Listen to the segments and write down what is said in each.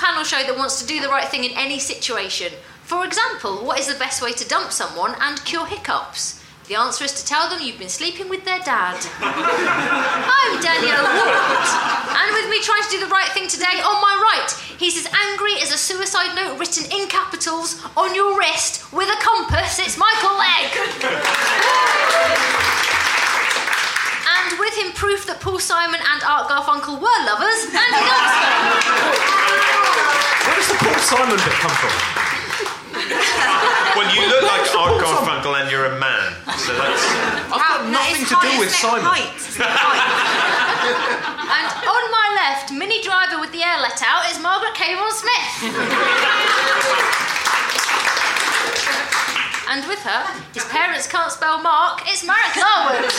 Panel show that wants to do the right thing in any situation. For example, what is the best way to dump someone and cure hiccups? The answer is to tell them you've been sleeping with their dad. I'm Danielle Ward, and with me trying to do the right thing today, on my right, he's as angry as a suicide note written in capitals on your wrist with a compass. It's Michael Legg. And with him, proof that Paul Simon and Art Garfunkel were lovers, Andy Duxbury. Where the Paul Simon bit come from? Well, you look like Art Garfunkel and you're a man, so that's. I've got nothing to do with Simon. And on my left, Minnie Driver with the air let out is Margaret Cameron Smith. and with her, his parents can't spell Mark, it's Marek Larwood.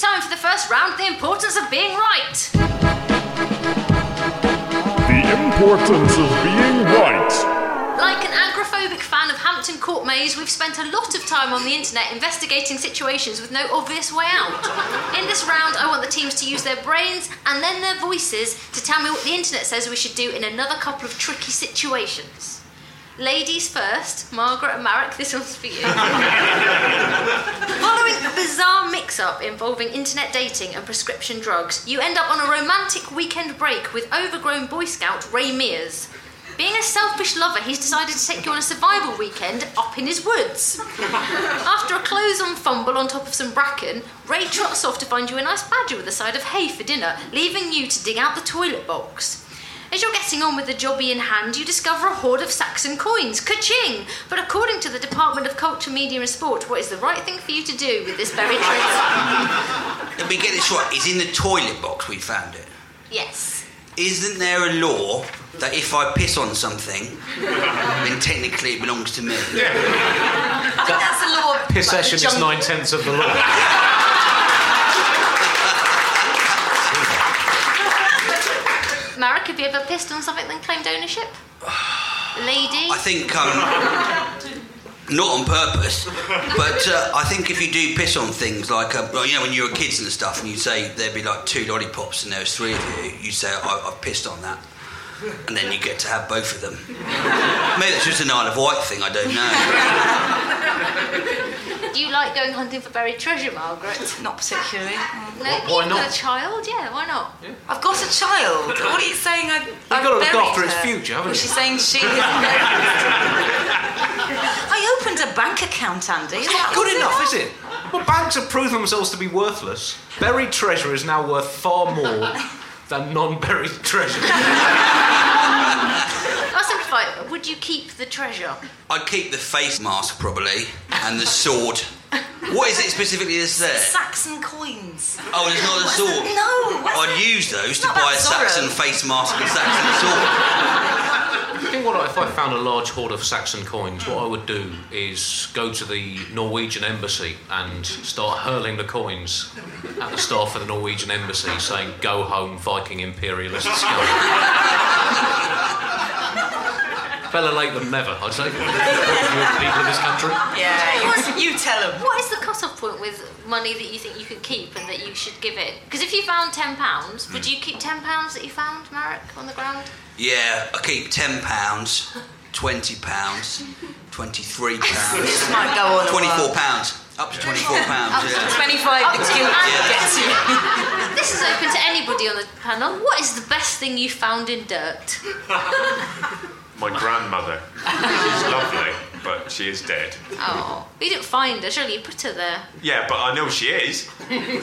It's time for the first round, the importance of being right. The importance of being right. Like an agoraphobic fan of Hampton Court Maze, we've spent a lot of time on the internet investigating situations with no obvious way out. In this round, I want the teams to use their brains and then their voices to tell me what the internet says we should do in another couple of tricky situations. Ladies first, Margaret and Marek, this one's for you. A bizarre mix up involving internet dating and prescription drugs, you end up on a romantic weekend break with overgrown Boy Scout Ray Mears. Being a selfish lover, he's decided to take you on a survival weekend up in his woods. After a clothes on fumble on top of some bracken, Ray trots off to find you a nice badger with a side of hay for dinner, leaving you to dig out the toilet box. As you're getting on with the jobby in hand, you discover a hoard of Saxon coins. Ka-ching! But according to the Department of Culture, Media and Sport, what is the right thing for you to do with this buried treasure? Let me get this right. It's in the toilet box we found it. Yes. Isn't there a law that if I piss on something, then technically it belongs to me? I think that's a law. of- Possession is nine tenths of the law. Marek, have you ever pissed on something then claimed ownership? Lady? I think um, not on purpose, but uh, I think if you do piss on things like uh, well, you know when you were kids and stuff, and you say there'd be like two lollipops and there was three of you, you say I, I've pissed on that. And then you get to have both of them. Maybe it's just an Isle of Wight thing, I don't know. Do you like going hunting for buried treasure, Margaret? Not particularly. No, Why you've got not? a child, yeah, why not? I've got a child. What are you saying? I've, You've gotta look after its future, haven't well, you? She's saying she. I opened a bank account, Andy. It's not good enough, is it? Well, banks have proved themselves to be worthless. Buried treasure is now worth far more than non-buried treasure. I'll simplify it. Would you keep the treasure? I'd keep the face mask probably and the sword. What is it specifically that's there? Saxon coins. Oh, it's not a sword. that? No. I'd that? use those It's to buy a Zorro. Saxon face mask and Saxon sword. I think what I, if I found a large hoard of Saxon coins, what I would do is go to the Norwegian embassy and start hurling the coins at the staff of the Norwegian embassy, saying "Go home, Viking imperialist scum." Better late than never, I'd say. You people in this country. Yeah, you, you tell them. What is the cut-off point with money that you think you could keep and that you should give it? Because if you found ten pounds, would you keep ten pounds that you found, Marek, on the ground? Yeah, I keep ten pounds, twenty pounds, twenty-three pounds, This might go on twenty-four pounds, up to twenty-four pounds. Yeah. 25 the queue Yeah. This is open to anybody on the panel. What is the best thing you found in dirt? My grandmother. She's lovely, but she is dead. Oh, you didn't find her. Surely you put her there. Yeah, but I know she is,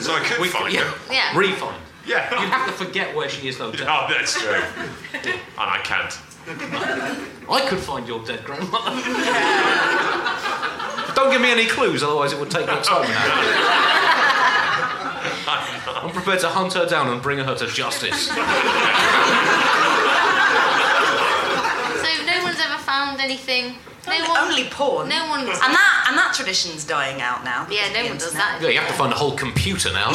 so I could find yeah. her. Yeah. Refund. Yeah. You'd have to forget where she is, though. Dad. Oh, that's true. And I can't. I could find your dead grandmother. Don't give me any clues, otherwise it would take much time. I'm prepared to hunt her down and bring her to justice. So no one's ever found anything. No Only, one. only porn. No one's. And that and that tradition's dying out now. Yeah, no The one does that. Yeah, you have to find a whole computer now.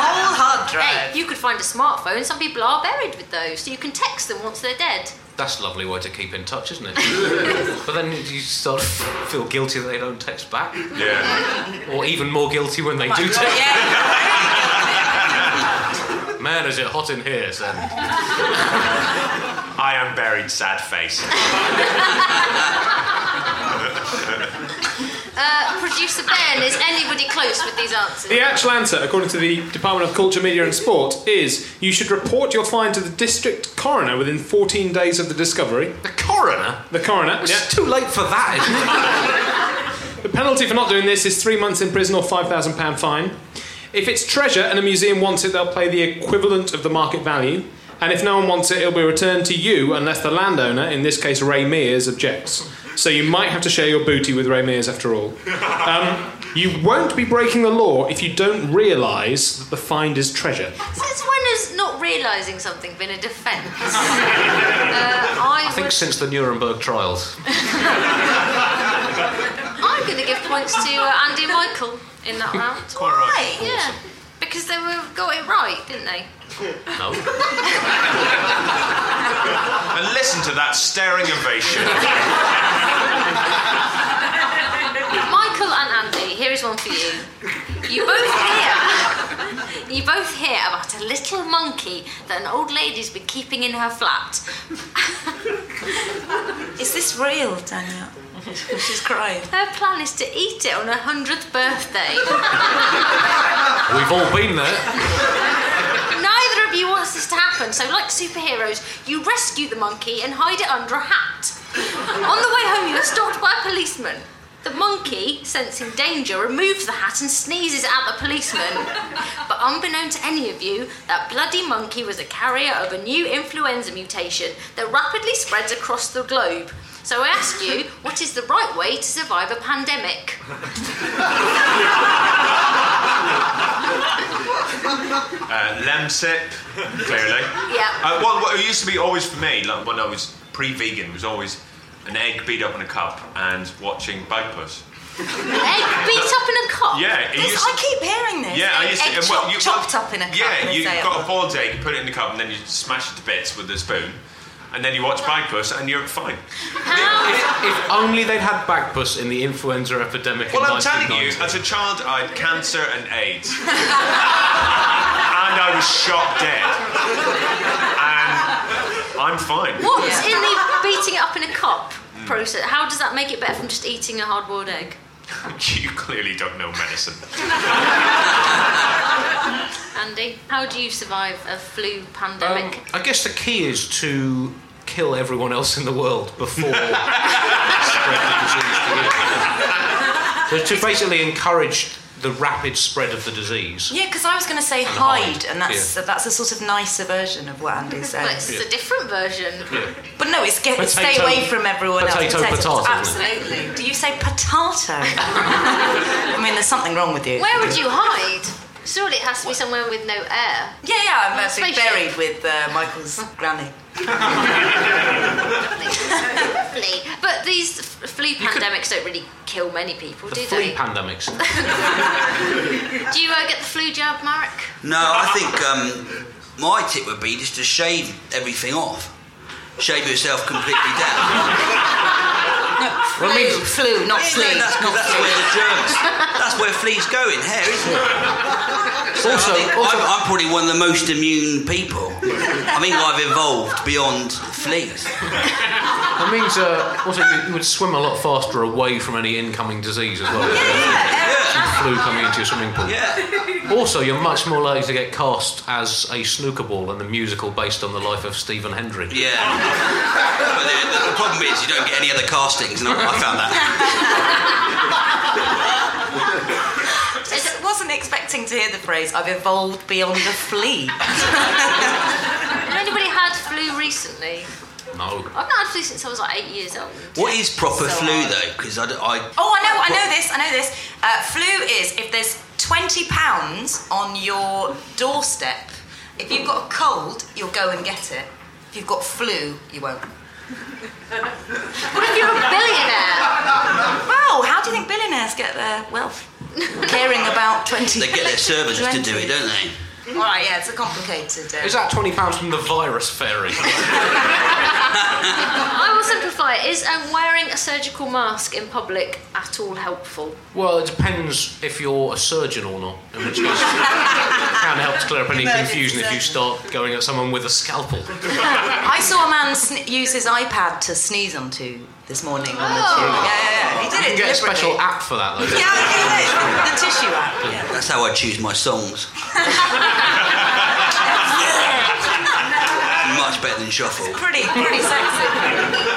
Whole hard drive. Hey, you could find a smartphone. Some people are buried with those, so you can text them once they're dead. That's a lovely way to keep in touch, isn't it? but then you start to feel guilty that they don't text back, Yeah. or even more guilty when they do text. Yeah. Man, is it hot in here, son? I am buried, sad face. Uh, Producer Ben, is anybody close with these answers? The actual answer, according to the Department of Culture, Media and Sport, is you should report your find to the district coroner within 14 days of the discovery. The coroner? The coroner. It's yeah. too late for that, isn't it? The penalty for not doing this is three months in prison or £5,000 fine. If it's treasure and a museum wants it, they'll pay the equivalent of the market value. And if no one wants it, it'll be returned to you unless the landowner, in this case Ray Mears, objects. So you might have to share your booty with Ray Mears after all. Um, you won't be breaking the law if you don't realise that the find is treasure. Since when has not realising something been a defence? uh, I, I think would, since the Nuremberg trials. I'm going to give points to uh, Andy and Michael in that round. Quite right. Yeah, because they were got it right, didn't they? No. And listen to that staring ovation. Michael and Andy, here is one for you. You both hear, you both hear about a little monkey that an old lady's been keeping in her flat. Is this real, Danielle? She's crying. Her plan is to eat it on her hundredth birthday. We've all been there. Neither of you wants this to happen, so like superheroes, you rescue the monkey and hide it under a hat. On the way home, you are stopped by a policeman. The monkey, sensing danger, removes the hat and sneezes at the policeman. But unbeknown to any of you, that bloody monkey was a carrier of a new influenza mutation that rapidly spreads across the globe. So I ask you, what is the right way to survive a pandemic? Uh, Lemsip, clearly. Yeah. Uh, well, what it used to be always for me, like when I was pre-vegan, it was always an egg beat up in a cup and watching Bagpuss. Egg beat up in a cup? Yeah, This, used I keep hearing this. Yeah, I used to. egg and chop- well, you, chopped up in a cup. Yeah, you got a boiled egg, you put it in the cup, and then you smash it to bits with a spoon, and then you watch Bagpuss, and you're fine. How? If only they'd had Bagpuss in the influenza epidemic Well, in I'm telling you, as a child, I had cancer and AIDS, and I was shot dead, and I'm fine. What's in the beating it up in a cup process? How does that make it better from just eating a hard boiled egg? You clearly don't know medicine. Andy, how do you survive a flu pandemic? Um, I guess the key is to kill everyone else in the world before spread the disease to you. So to basically encourage the rapid spread of the disease. Yeah, because I was going to say hide, hide, and that's yeah. that's a sort of nicer version of what Andy Well, said. it's a different version. But no, it's get, stay away from everyone potato, else. potato, isn't? Absolutely. Do you say potato? I mean, there's something wrong with you. Where would you hide? Surely it has to be somewhere with no air. Yeah, yeah, I'm actually spaceship. buried with uh, Michael's granny. Lovely. But these f- flu pandemics don't really kill many people, The do flea they? pandemics. do you uh, get the flu jab, Marek? No, I think um, my tip would be just to shave everything off. Shave yourself completely down. Flu, flu, not Yeah, flea. no, that's, not that's flea. where the germs. That's where fleas go in hair, isn't it? also, I also I'm, I'm probably one of the most immune people. I think I've evolved beyond fleas. that means uh, also you, you would swim a lot faster away from any incoming disease as well. Yeah. Some flu coming into your swimming pool. Yeah. Also, you're much more likely to get cast as a snooker ball in the musical based on the life of Stephen Hendry. Yeah. but the, the, the problem is you don't get any other castings, and I, I found that. I wasn't expecting to hear the phrase, I've evolved beyond a flea. Has anybody had flu recently? No. I've not had flu since I was like eight years old. What is proper So flu though? Because I, d- I- Oh, I know, I know this, I know this. Uh, flu is if there's twenty pounds on your doorstep. If you've got a cold, you'll go and get it. If you've got flu, you won't. What if you're a billionaire? Wow, how do you think billionaires get their wealth? Caring about twenty. they get their servants to do it, don't they? All right, yeah, it's a complicated. Uh, Is that twenty pounds from the virus fairy? I will simplify it. Is um, wearing a surgical mask in public at all helpful? well, it depends if you're a surgeon or not. In which case, it can help to clear up any Emergency confusion if you start going at someone with a scalpel. I saw a man sn- use his iPad to sneeze onto this morning on the Oh. tube. Yeah, yeah, yeah. He did You it can get a special app for that, though. Yeah, I did. The tissue app. Yeah. That's how I choose my songs. Much better than shuffle. Pretty, pretty sexy.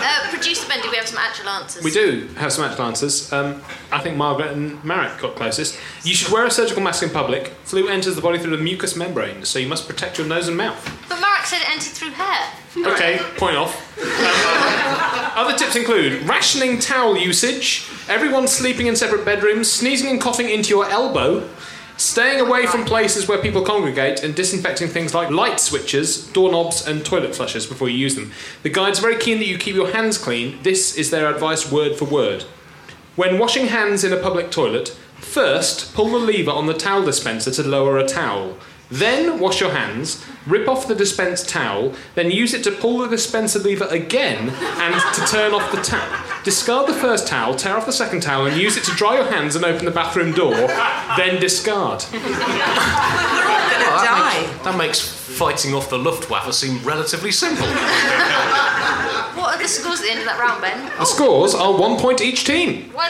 Uh, Producer Ben, do we have some actual answers? We do have some actual answers. Um, I think Margaret and Marek got closest. You should wear a surgical mask in public. Flu enters the body through the mucous membrane, so you must protect your nose and mouth. But Marek said it entered through hair. Okay, point off. Um, other tips include rationing towel usage, everyone sleeping in separate bedrooms, sneezing and coughing into your elbow, staying away from places where people congregate, and disinfecting things like light switches, doorknobs, and toilet flushers before you use them. The guide's are very keen that you keep your hands clean. This is their advice word for word. When washing hands in a public toilet, first pull the lever on the towel dispenser to lower a towel. Then wash your hands, rip off the dispensed towel, then use it to pull the dispenser lever again and to turn off the tap. Discard the first towel, tear off the second towel, and use it to dry your hands and open the bathroom door. Then discard. Gonna Well, die. that, makes, that makes fighting off the Luftwaffe seem relatively simple. What are the scores at the end of that round, Ben? The scores are one point each team. Well,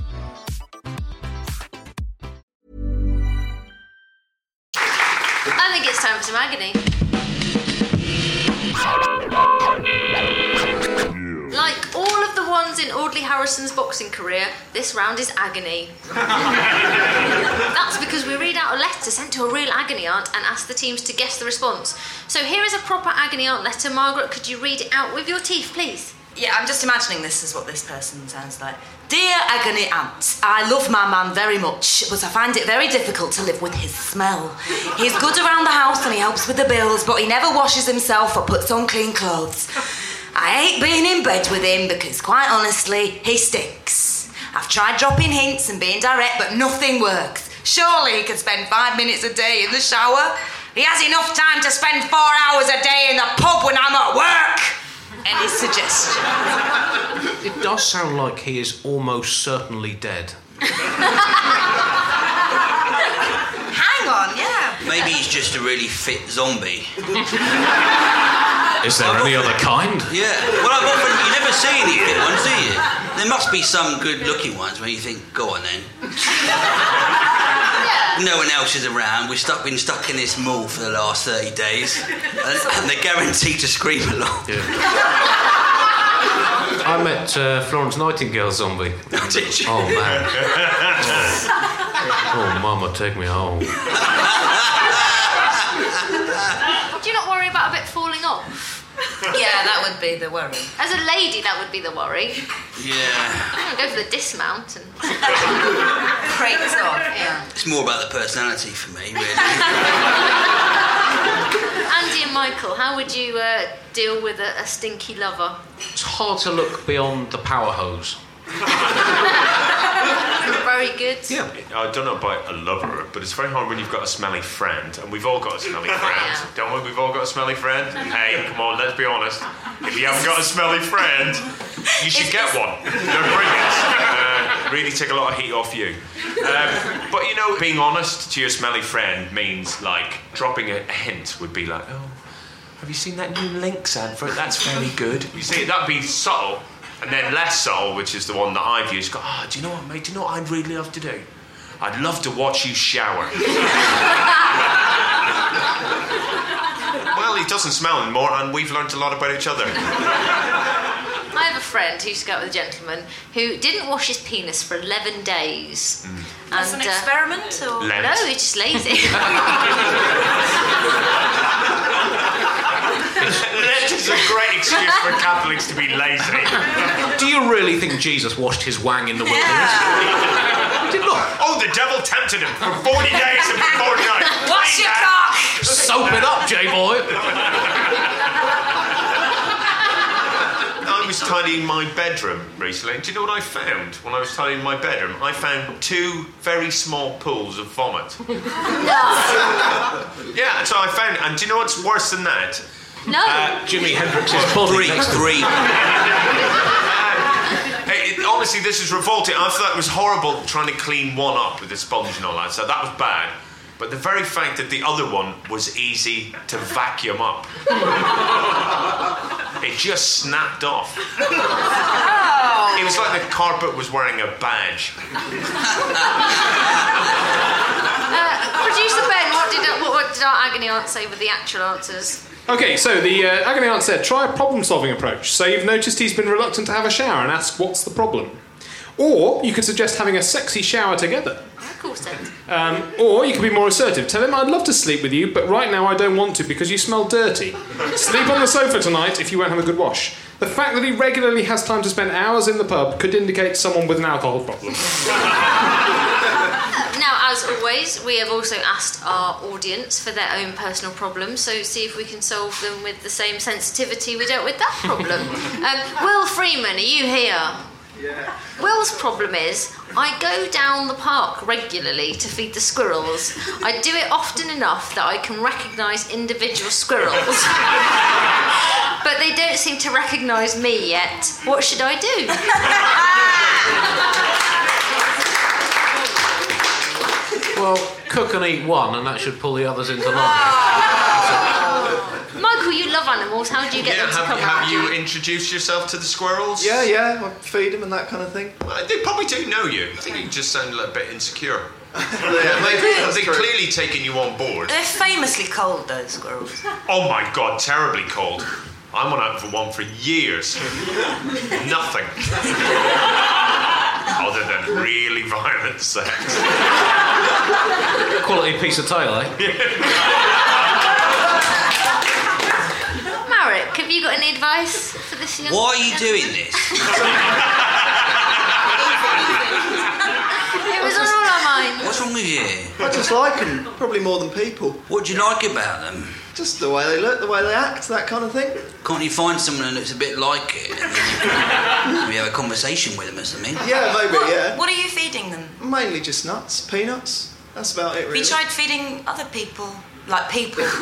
Agony. Like all of the ones in Audley Harrison's boxing career, this round is agony. That's because we read out a letter sent to a real agony aunt and ask the teams to guess the response. So here is a proper agony aunt letter. Margaret, could you read it out with your teeth, please? Yeah, I'm just imagining this is what this person sounds like. Dear Agony Aunt, I love my man very much, but I find it very difficult to live with his smell. He's good around the house and he helps with the bills, but he never washes himself or puts on clean clothes. I hate being in bed with him because, quite honestly, he stinks. I've tried dropping hints and being direct, but nothing works. Surely he could spend five minutes a day in the shower. He has enough time to spend four hours a day in the pub when I'm at work. Any suggestion? It does sound like he is almost certainly dead. Hang on, yeah. Maybe he's just a really fit zombie. Is there any other kind? Yeah. Well, I've often, you never see any fit ones, do you? There must be some good-looking ones where you think, go on then. No one else is around. We've stuck, been stuck in this mall for the last 30 days. And, and they're guaranteed to scream a lot. I I met uh, Florence Nightingale zombie. Did you? Oh man. Oh, mama, take me home. Do you not worry about a bit falling off? Yeah, that would be the worry. As a lady, that would be the worry. Yeah. I'm gonna go for the dismount and. Breaks off, yeah. It's more about the personality for me, really. Andy and Michael, how would you uh, deal with a, a stinky lover? It's hard to look beyond the power hose. Very good. Yeah. I don't know about a lover, but it's very hard when you've got a smelly friend, and we've all got a smelly friend, don't we? We've all got a smelly friend. Hey, come on, let's be honest. If you haven't got a smelly friend, you should get one. They're brilliant. Uh, really take a lot of heat off you. Um, but you know, being honest to your smelly friend means like dropping a, a hint would be like, oh. Have you seen that new Lynx advert? That's very good. You see, that'd be subtle, and then less subtle, which is the one that I've used. Go, oh, do you know what, mate? Do you know what I'd really love to do? I'd love to watch you shower. well, he doesn't smell anymore, and we've learnt a lot about each other. I have a friend who used to go out with a gentleman who didn't wash his penis for 11 days. That's an And, uh, experiment, or Lent. No, he's just lazy. Lent is a great excuse for Catholics to be lazy. Do you really think Jesus washed his wang in the wilderness? He did not. Oh, the devil tempted him for 40 days and 40 nights. What's your Clean cock? Soap it up, J-boy. I was tidying my bedroom recently. and Do you know what I found when I was tidying my bedroom? I found two very small pools of vomit. Yeah, so I found, and do you know what's worse than that? No. Uh, Jimi Hendrix's body Three, next three. Hey, it, honestly, this is revolting. I thought it was horrible trying to clean one up with a sponge and all that, so that was bad. But the very fact that the other one was easy to vacuum up, it just snapped off. It was like the carpet was wearing a badge. Uh, Producer Ben, what did, what, what did our agony aunt say with the actual answers? Okay, so the uh, agony aunt said, try a problem-solving approach. So you've noticed he's been reluctant to have a shower and ask what's the problem. Or you could suggest having a sexy shower together. Of course. Um, or you could be more assertive. Tell him I'd love to sleep with you, but right now I don't want to because you smell dirty. sleep on the sofa tonight if you won't have a good wash. The fact that he regularly has time to spend hours in the pub could indicate someone with an alcohol problem. As always, we have also asked our audience for their own personal problems, so see if we can solve them with the same sensitivity we dealt with that problem. um, Will Freeman, are you here? Yeah. Will's problem is I go down the park regularly to feed the squirrels. I do it often enough that I can recognise individual squirrels. but they don't seem to recognise me yet. What should I do? Well, cook and eat one, and that should pull the others into line. Michael, you love animals. How do you get Yeah, them to have, come have around you introduced yourself to the squirrels? Yeah, yeah, I feed them and that kind of thing. Well, they probably do know you. I think you just sound a little bit insecure. Yeah, maybe that's They've true. clearly taken you on board. They're famously cold, those squirrels. Oh my god, terribly cold. I went out for one for years. Nothing. Other than really violent sex. Quality piece of tail, eh? Marek, have you got any advice for this young Why are you gentleman? doing this? It was on all our minds. What's wrong with you? I just like them, probably more than people. What do you like about them? Just the way they look, the way they act, that kind of thing. Can't you find someone who looks a bit like it? we have a conversation with them or something? Yeah, maybe, What, yeah. what are you feeding them? Mainly just nuts, peanuts. That's about it, Have you tried feeding other people? Like people?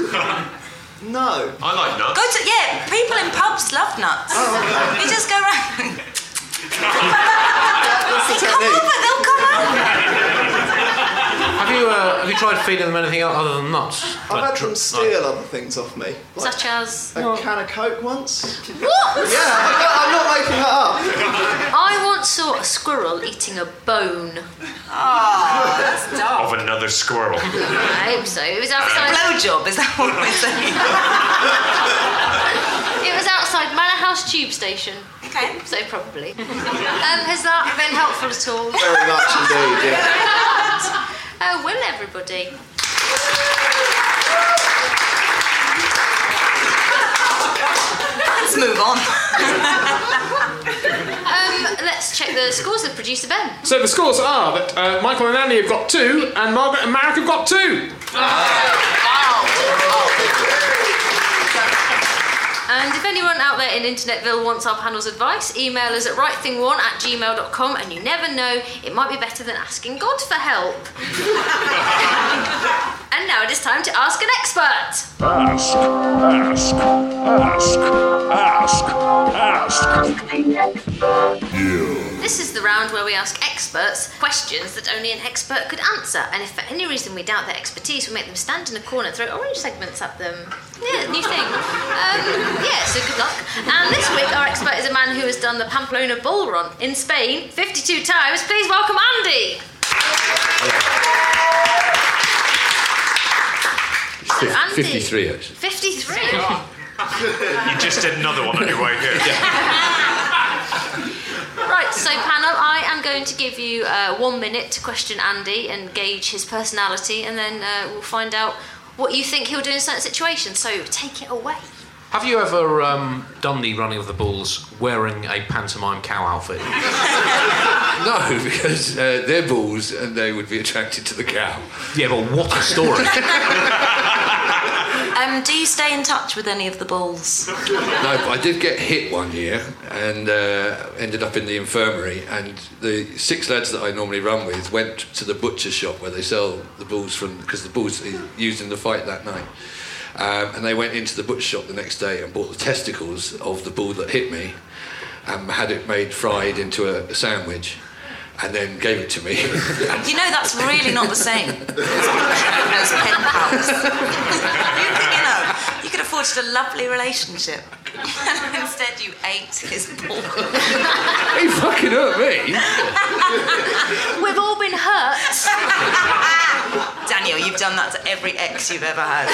No. I like nuts. Go nuts. to, yeah, people in pubs love nuts. Oh, you just go around. That's Come over, they'll come over. Have you uh, have you tried feeding them anything else other than nuts? I've Like had them steal other things off me. Like Such as. a can of Coke once. What? Yeah, I'm not, I'm not making that up. I once saw a squirrel eating a bone. Oh, that's dark. Of another squirrel. I hope so. It was outside. Blowjob, is that what we're saying? It was outside Manor House Tube Station. Okay, Okay. So probably. um, has that been helpful at all? Very much indeed, yeah. Uh, will everybody? Let's move on. Um, let's check the scores of producer Ben. So the scores are that uh, Michael and Annie have got two, and Margaret and Marek have got two. And if anyone out there in Internetville wants our panel's advice, email us at rightthing1 at gmail.com and you never know, it might be better than asking God for help. and now it is time to ask an expert. Ask, ask, ask, ask, ask. You. This is the round where we ask experts questions that only an expert could answer. And if for any reason we doubt their expertise, we make them stand in a corner and throw orange segments at them. Yeah, new thing. Um, yeah, so good luck. And this week, our expert is a man who has done the Pamplona Bull Run in Spain 52 times. Please welcome Andy. So, Andy. 53, actually. 53. You just did another one on your way here. Right, so panel, I am going to give you uh, one minute to question Andy and gauge his personality, and then uh, we'll find out what you think he'll do in certain situations. So take it away. Have you ever um, done the running of the bulls wearing a pantomime cow outfit? No, because uh, they're bulls and they would be attracted to the cow. Yeah, but what a story. Um, do you stay in touch with any of the bulls? No, but I did get hit one year and uh, ended up in the infirmary. And the six lads that I normally run with went to the butcher shop where they sell the bulls from, because the bulls are used in the fight that night. Um, and they went into the butcher shop the next day and bought the testicles of the bull that hit me and had it made fried into a, a sandwich and then gave it to me. You know, that's really not the same as pen pals. you think, you know, you could have forged a lovely relationship. And instead, you ate his ball. he fucking hurt me. We've all been hurt. Daniel, you've done that to every ex you've ever had.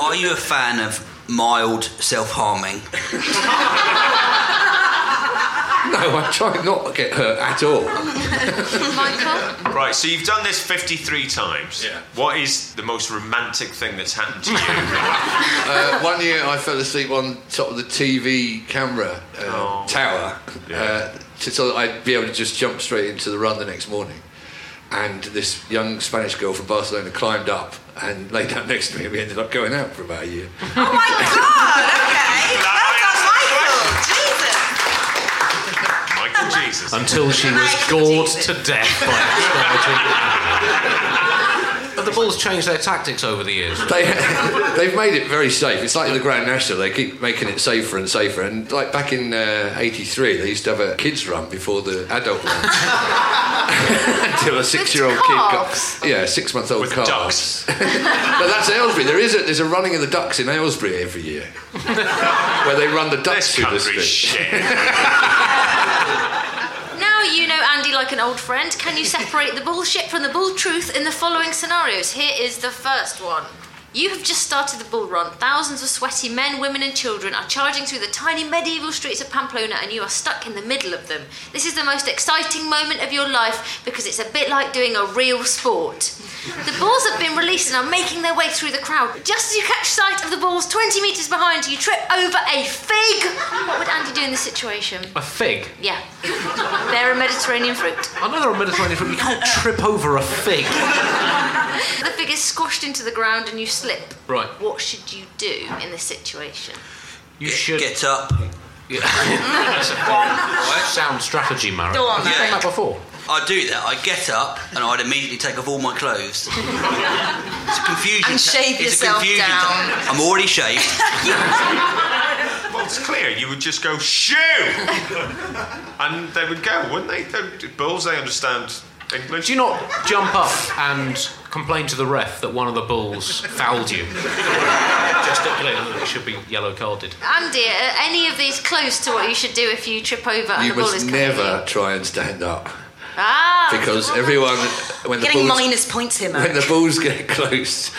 Are you a fan of mild self harming? No, I try not to get hurt at all. Michael? Right, so you've done this 53 times. Yeah. What is the most romantic thing that's happened to you? Uh, one year I fell asleep on top of the TV camera uh, tower uh, to, so that I'd be able to just jump straight into the run the next morning. And this young Spanish girl from Barcelona climbed up and lay down next to me, and we ended up going out for about a year. Oh my god, Jesus. Until she was gored to death by exterminating But the bulls changed their tactics over the years. They, they've made it very safe. It's like the Grand National, they keep making it safer and safer. And like back in uh, '83, they used to have a kids run before the adult run. Until a six-year-old kid got yeah, six-month-old With calves. ducks. but that's Aylesbury. There is a there's a running of the ducks in Aylesbury every year, where they run the ducks This through the country's street. shit. You know Andy like an old friend. Can you separate the bullshit from the bull truth in the following scenarios? Here is the first one. You have just started the bull run. Thousands of sweaty men, women, and children are charging through the tiny medieval streets of Pamplona, and you are stuck in the middle of them. This is the most exciting moment of your life because it's a bit like doing a real sport. The bulls have been released and are making their way through the crowd. Just as you catch sight of the bulls 20 metres behind you, trip over a fig. What would Andy do in this situation? A fig? Yeah. They're a Mediterranean fruit. I know they're a Mediterranean fruit. You can't trip over a fig. The fig is squashed into the ground and you slip. Right. What should you do in this situation? You should. Get up. Yeah. That's a very sound strategy, Mara. Go on, Have you done that before? I'd do that. I'd get up and I'd immediately take off all my clothes. It's a confusion. And shave it's yourself a confusion down. I'm already shaved. Well, it's clear. You would just go, shoo! and they would go, wouldn't they? The bulls, they understand English. Do you not jump up and complain to the ref that one of the bulls fouled you? Gesticulate that it should be yellow carded. Andy, are any of these close to what you should do if you trip over and You the ball is must coming never try and stand up Ah! because everyone when the Getting bulls minus points here, when the bulls get close,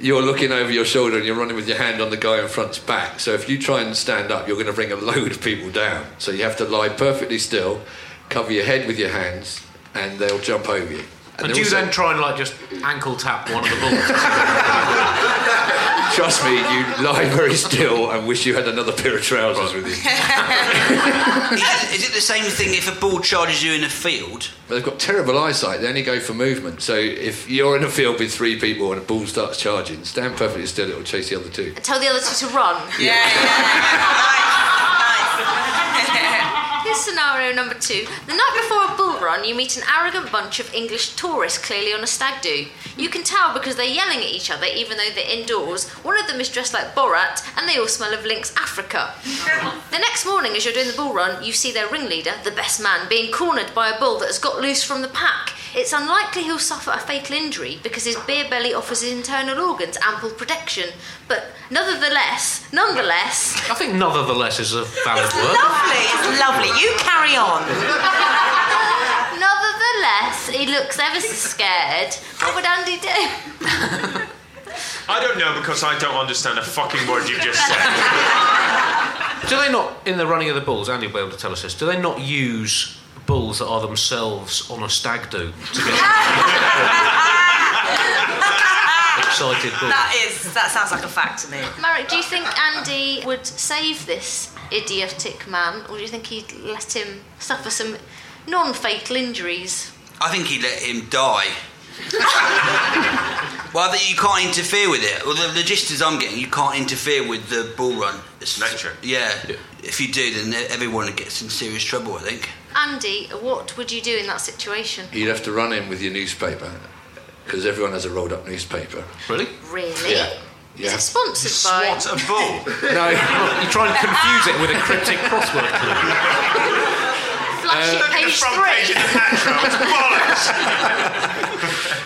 you're looking over your shoulder and you're running with your hand on the guy in front's back. So if you try and stand up, you're going to bring a load of people down. So you have to lie perfectly still, cover your head with your hands, and they'll jump over you. And, they're do you also- then try and like just ankle tap one of the bulls? Trust me, you lie very still and wish you had another pair of trousers with you. is, it the same thing if a bull charges you in a field? But they've got terrible eyesight. They only go for movement. So if you're in a field with three people and a bull starts charging, stand perfectly still. It will chase the other two. Tell the other two to run. Here's scenario number two. The night before a bull run, you meet an arrogant bunch of English tourists clearly on a stag do. You can tell because they're yelling at each other even though they're indoors. One of them is dressed like Borat and they all smell of Lynx Africa. the next morning, as you're doing the bull run, you see their ringleader, the best man, being cornered by a bull that has got loose from the pack. It's unlikely he'll suffer a fatal injury because his beer belly offers his internal organs ample protection. But nonetheless, nonetheless, I think nonetheless is a valid word. Lovely, it's lovely. You carry on. Nonetheless, he looks ever so scared. What would Andy do? I don't know because I don't understand a fucking word you've just said. Do they not, in the running of the bulls, Andy will be able to tell us this, do they not use bulls that are themselves on a stag do to get excited bulls? That is, that sounds like a fact to me. Marek, do you think Andy would save this idiotic man, or do you think he'd let him suffer some non fatal injuries? I think he'd let him die. well, that you can't interfere with it. Well, the logistics I'm getting, you can't interfere with the bull run. It's nature. Yeah. If you do, then everyone gets in serious trouble. I think. Andy, what would you do in that situation? You'd have to run in with your newspaper because everyone has a rolled up newspaper. Really? Really? Yeah. Is Yeah. it sponsored by? What a bull! No, You try and confuse it with a cryptic crossword clue. Flashy uh, Look the page front three. page of the Metro. It's bollocks.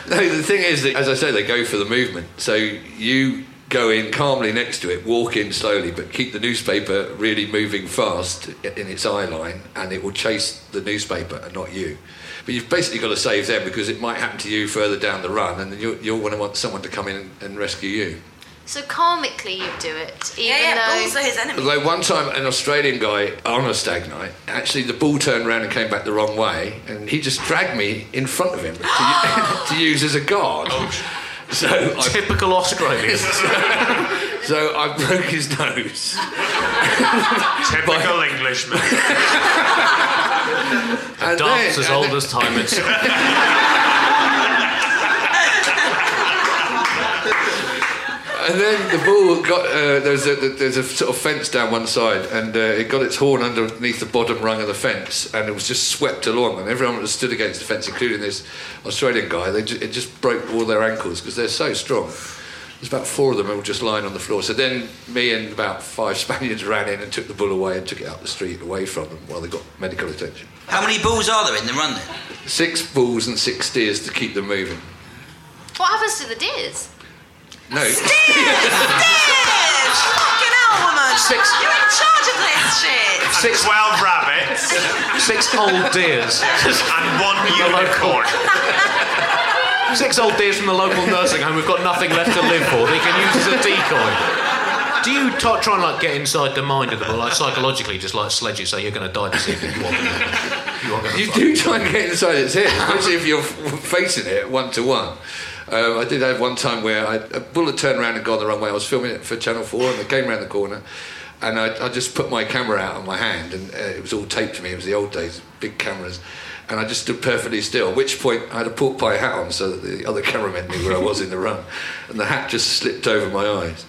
no. The thing is that, as I say, they go for the movement. So you go in calmly next to it, walk in slowly, but keep the newspaper really moving fast in its eye line, and it will chase the newspaper and not you. But you've basically got to save them because it might happen to you further down the run, and then you'll, you'll want to want someone to come in and rescue you. So karmically, you'd do it, even Yeah, yeah, though. bulls are his enemy. Although one time an Australian guy on a stag night, actually the bull turned around and came back the wrong way, and he just dragged me in front of him to, to use as a guard. So I, Typical Australian. so I broke his nose. Typical Englishman. And Dance then- as old as time itself. And then the bull got uh, there's a there's a sort of fence down one side, and uh, it got its horn underneath the bottom rung of the fence, and it was just swept along, and everyone that stood against the fence, including this Australian guy, they ju- it just broke all their ankles because they're so strong. There's about four of them all just lying on the floor. So then me and about five Spaniards ran in and took the bull away and took it up the street away from them while they got medical attention. How many bulls are there in the run then? Six bulls and six steers to keep them moving. What happens to the deers? No. Fucking hell, woman! Six- You're in charge of this shit! Six, 12 rabbits six old deers. and one unicorn. Six old deers from the local nursing home We've got nothing left to live for. They can use as a decoy. Do you t- try and like get inside the mind of the bull, like psychologically, just like sledge it, say you're going to die this evening? You are going to. You are going to. You do try and get inside its head, especially if you're facing it one to one. Um, I did have one time where I, a bullet turned around and gone the wrong way. I was filming it for Channel 4 and they came around the corner and I, I just put my camera out on my hand and uh, it was all taped to me. It was the old days, big cameras. And I just stood perfectly still, at which point I had a pork pie hat on so that the other cameramen knew where I was in the run. And the hat just slipped over my eyes.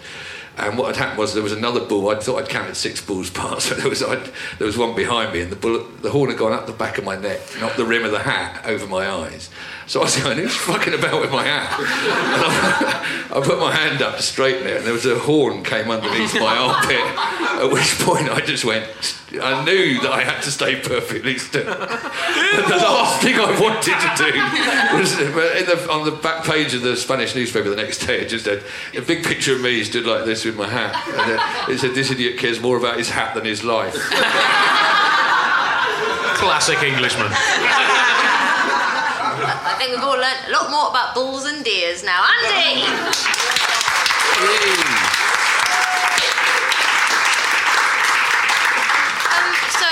And what had happened was there was another bull. I thought I'd counted six bulls past, but there was I'd, there was one behind me, and the bullet, the horn had gone up the back of my neck, up the rim of the hat over my eyes. So I was going, who's fucking about with my hat? I, I put my hand up to straighten it, and there was a horn came underneath my armpit. At which point I just went. I knew that I had to stay perfectly still. And the last thing I wanted to do was the, on the back page of the Spanish newspaper the next day. It just had a big picture of me stood like this with my hat, and it said, "This idiot cares more about his hat than his life." Classic Englishman. I think we've all learnt a lot more about bulls and deers now. Andy! Um, so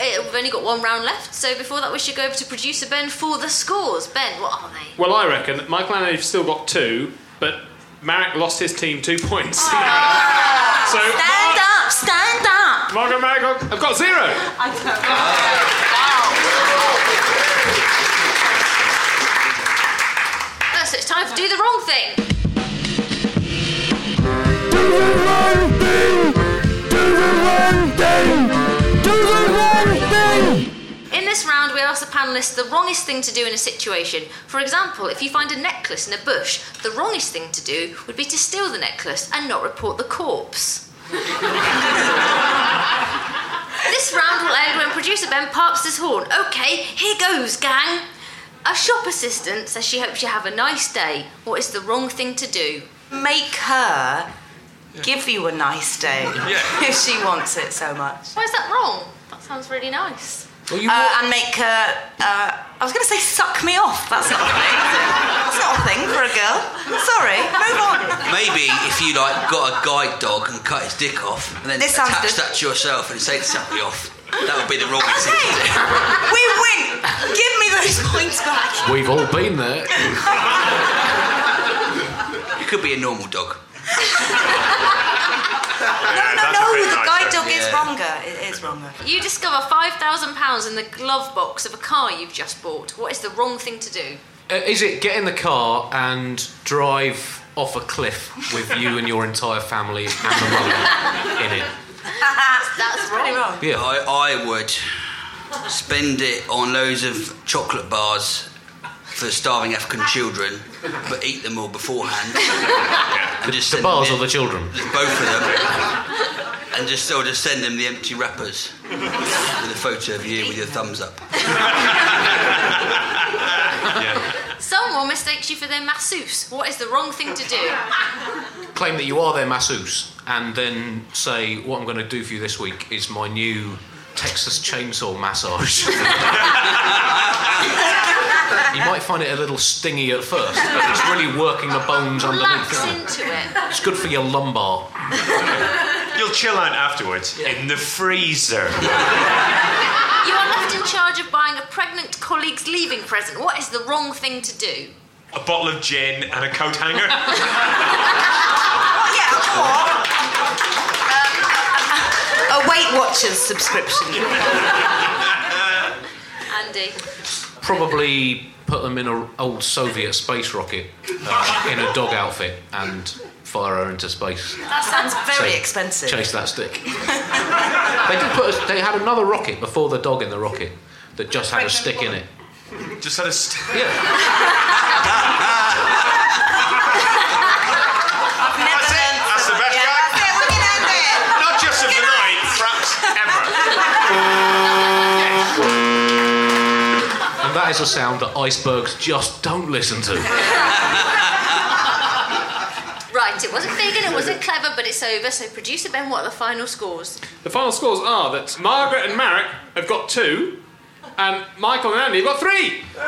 eh, we've only got one round left. So before that, we should go over to producer Ben for the scores. Ben, what are they? Well, I reckon Michael and Andy've still got two, but Marek lost his team two points. so Stand up, stand up. Mark and Marek have got zero. Oh, so it's time to do the wrong thing. Do the wrong thing! Do the wrong thing! Do the wrong thing! In this round, we ask the panelists the wrongest thing to do in a situation. For example, if you find a necklace in a bush, the wrongest thing to do would be to steal the necklace and not report the corpse. this round will end when producer Ben pops his horn. Okay, here goes, gang. A shop assistant says she hopes you have a nice day. What is the wrong thing to do? Make her give you a nice day Yeah. if she wants it so much. Why is that wrong? That sounds really nice. uh, and make her. Uh, I was going to say suck me off. That's not a thing. is? That's not a thing for a girl. Sorry. Move on. Maybe if you like got a guide dog and cut his dick off, and then This sounds attach that to yourself and say suck me off, that would be the wrongest thing to do. We win. Give me those points back. We've all been there. You could be a normal dog. No, no, no, the guide dog is wronger. It is wronger. You discover £5,000 in the glove box of a car you've just bought. What is the wrong thing to do? Uh, is it get in the car and drive off a cliff with you and your entire family and the money in it? That's pretty wrong. Yeah. I, I would spend it on loads of chocolate bars for starving African children, but eat them all beforehand. And just The send bars them or the children? Both of them. And just, or just send them the empty wrappers with a photo of you with your thumbs up. Someone mistakes you for their masseuse. What is the wrong thing to do? Claim that you are their masseuse and then say, What I'm going to do for you this week is my new Texas chainsaw massage. you might find it a little stingy at first, but it's really working the bones underneath. Relax isn't into it. It's good for your lumbar. You'll chill out afterwards in the freezer. You are left in charge of buying a pregnant colleague's leaving present. What is the wrong thing to do? A bottle of gin and a coat hanger. A Weight Watchers subscription. Andy. Probably put them in an old Soviet space rocket uh, in a dog outfit and fire her into space. That sounds very So, expensive. Chase that stick. they did put. A, they had another rocket before the dog in the rocket that just had a stick in it. Just had a. St- I've never That's it. That's the best guy. Not just of the night, perhaps ever. And that is a sound that icebergs just don't listen to. Right, it wasn't big and it wasn't clever, but it's over. So, producer Ben, what are the final scores? The final scores are that Margaret and Marek have got two, and Michael and Andy have got three. Well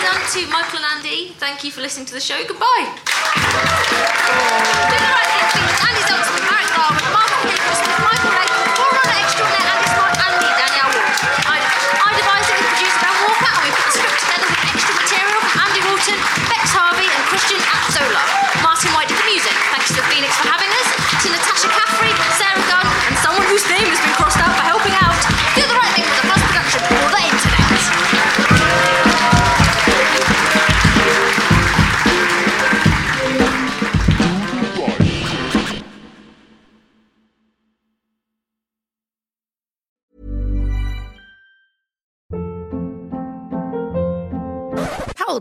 done to Michael and Andy. Thank you for listening to the show. Goodbye.